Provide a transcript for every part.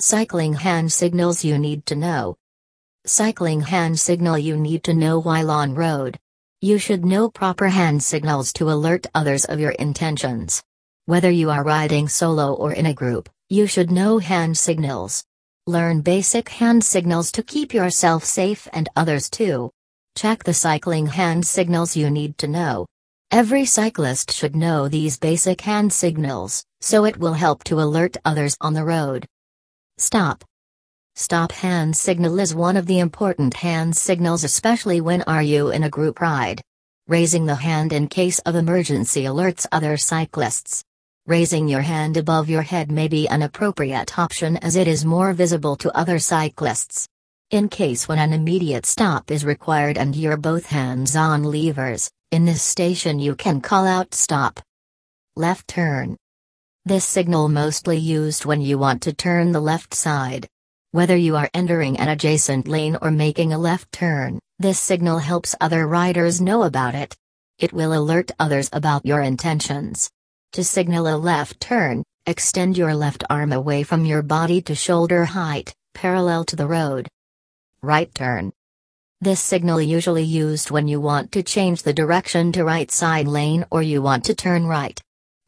Cycling hand signals you need to know. Cycling hand signal you need to know while on road. You should know proper hand signals to alert others of your intentions. Whether you are riding solo or in a group, you should know hand signals. Learn basic hand signals to keep yourself safe and others too. Check the cycling hand signals you need to know. Every cyclist should know these basic hand signals, so it will help to alert others on the road. Stop. Stop hand signal is one of the important hand signals especially when are you in a group ride. Raising the hand in case of emergency alerts other cyclists. Raising your hand above your head may be an appropriate option as it is more visible to other cyclists. In case when an immediate stop is required and you're both hands on levers, in this station you can call out stop. Left turn. This signal mostly used when you want to turn the left side. Whether you are entering an adjacent lane or making a left turn, this signal helps other riders know about it. It will alert others about your intentions. To signal a left turn, extend your left arm away from your body to shoulder height, parallel to the road. Right turn. This signal usually used when you want to change the direction to right side lane or you want to turn right.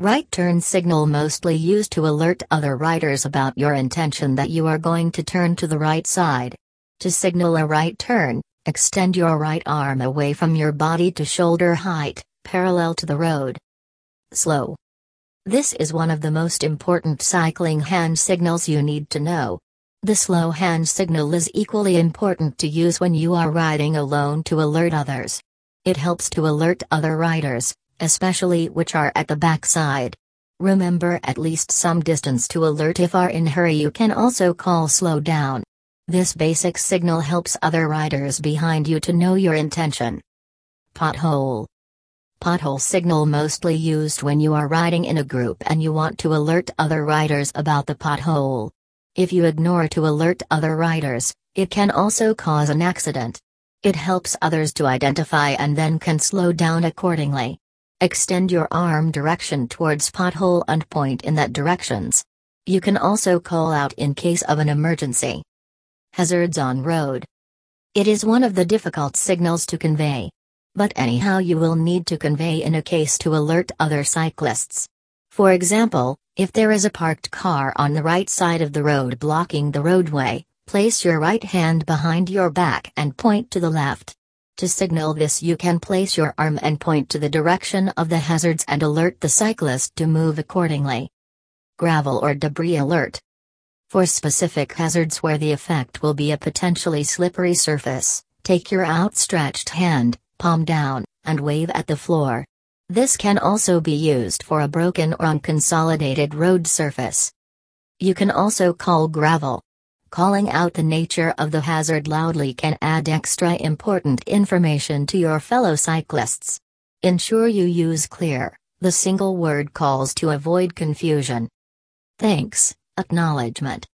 Right turn signal mostly used to alert other riders about your intention that you are going to turn to the right side. To signal a right turn, extend your right arm away from your body to shoulder height, parallel to the road. Slow. This is one of the most important cycling hand signals you need to know. The slow hand signal is equally important to use when you are riding alone to alert others. It helps to alert other riders, especially which are at the backside. Remember at least some distance to alert if are in hurry you can also call slow down. This basic signal helps other riders behind you to know your intention. Pothole Pothole signal mostly used when you are riding in a group and you want to alert other riders about the pothole. If you ignore to alert other riders, it can also cause an accident. It helps others to identify and then can slow down accordingly. Extend your arm direction towards pothole and point in that directions. You can also call out in case of an emergency. Hazards on road. It is one of the difficult signals to convey. But anyhow you will need to convey in a case to alert other cyclists. For example, if there is a parked car on the right side of the road blocking the roadway, place your right hand behind your back and point to the left. To signal this you can place your arm and point to the direction of the hazards and alert the cyclist to move accordingly. Gravel or debris alert. For specific hazards where the effect will be a potentially slippery surface, take your outstretched hand, palm down, and wave at the floor. This can also be used for a broken or unconsolidated road surface. You can also call gravel, Calling out the nature of the hazard loudly can add extra important information to your fellow cyclists. Ensure you use clear, the single word calls to avoid confusion. Thanks, acknowledgement.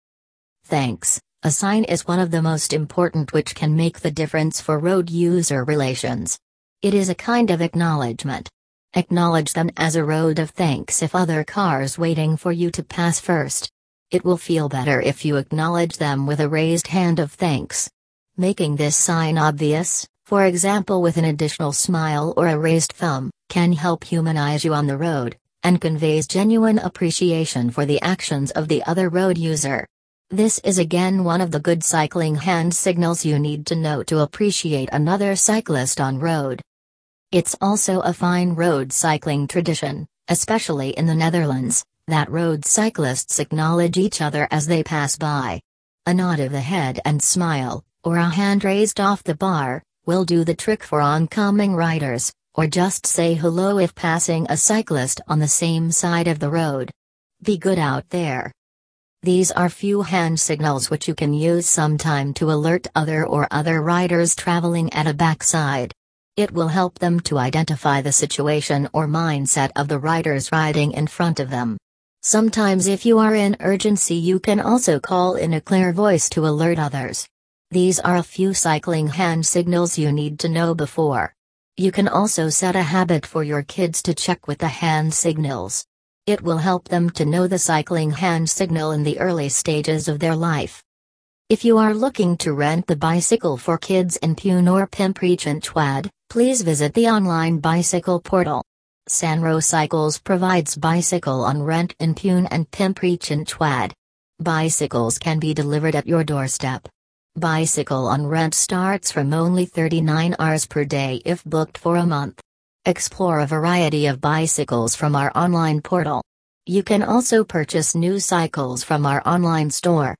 Thanks, a sign is one of the most important which can make the difference for road user relations. It is a kind of acknowledgement. Acknowledge them as a road of thanks if other cars waiting for you to pass first. It will feel better if you acknowledge them with a raised hand of thanks. Making this sign obvious, for example with an additional smile or a raised thumb, can help humanize you on the road, and conveys genuine appreciation for the actions of the other road user. This is again one of the good cycling hand signals you need to know to appreciate another cyclist on road. It's also a fine road cycling tradition, especially in the Netherlands, that road cyclists acknowledge each other as they pass by. A nod of the head and smile, or a hand raised off the bar, will do the trick for oncoming riders, or just say hello if passing a cyclist on the same side of the road. Be good out there. These are few hand signals which you can use sometime to alert other or other riders traveling at a backside. It will help them to identify the situation or mindset of the riders riding in front of them. Sometimes if you are in urgency you can also call in a clear voice to alert others. These are a few cycling hand signals you need to know before. You can also set a habit for your kids to check with the hand signals. It will help them to know the cycling hand signal in the early stages of their life. If you are looking to rent the bicycle for kids in Pune or Pimpri Chinchwad, please visit the online bicycle portal. Sanro Cycles provides bicycle on rent in Pune and Pimpri Chinchwad. Bicycles can be delivered at your doorstep. Bicycle on rent starts from only 39 hours per day if booked for a month. Explore a variety of bicycles from our online portal. You can also purchase new cycles from our online store.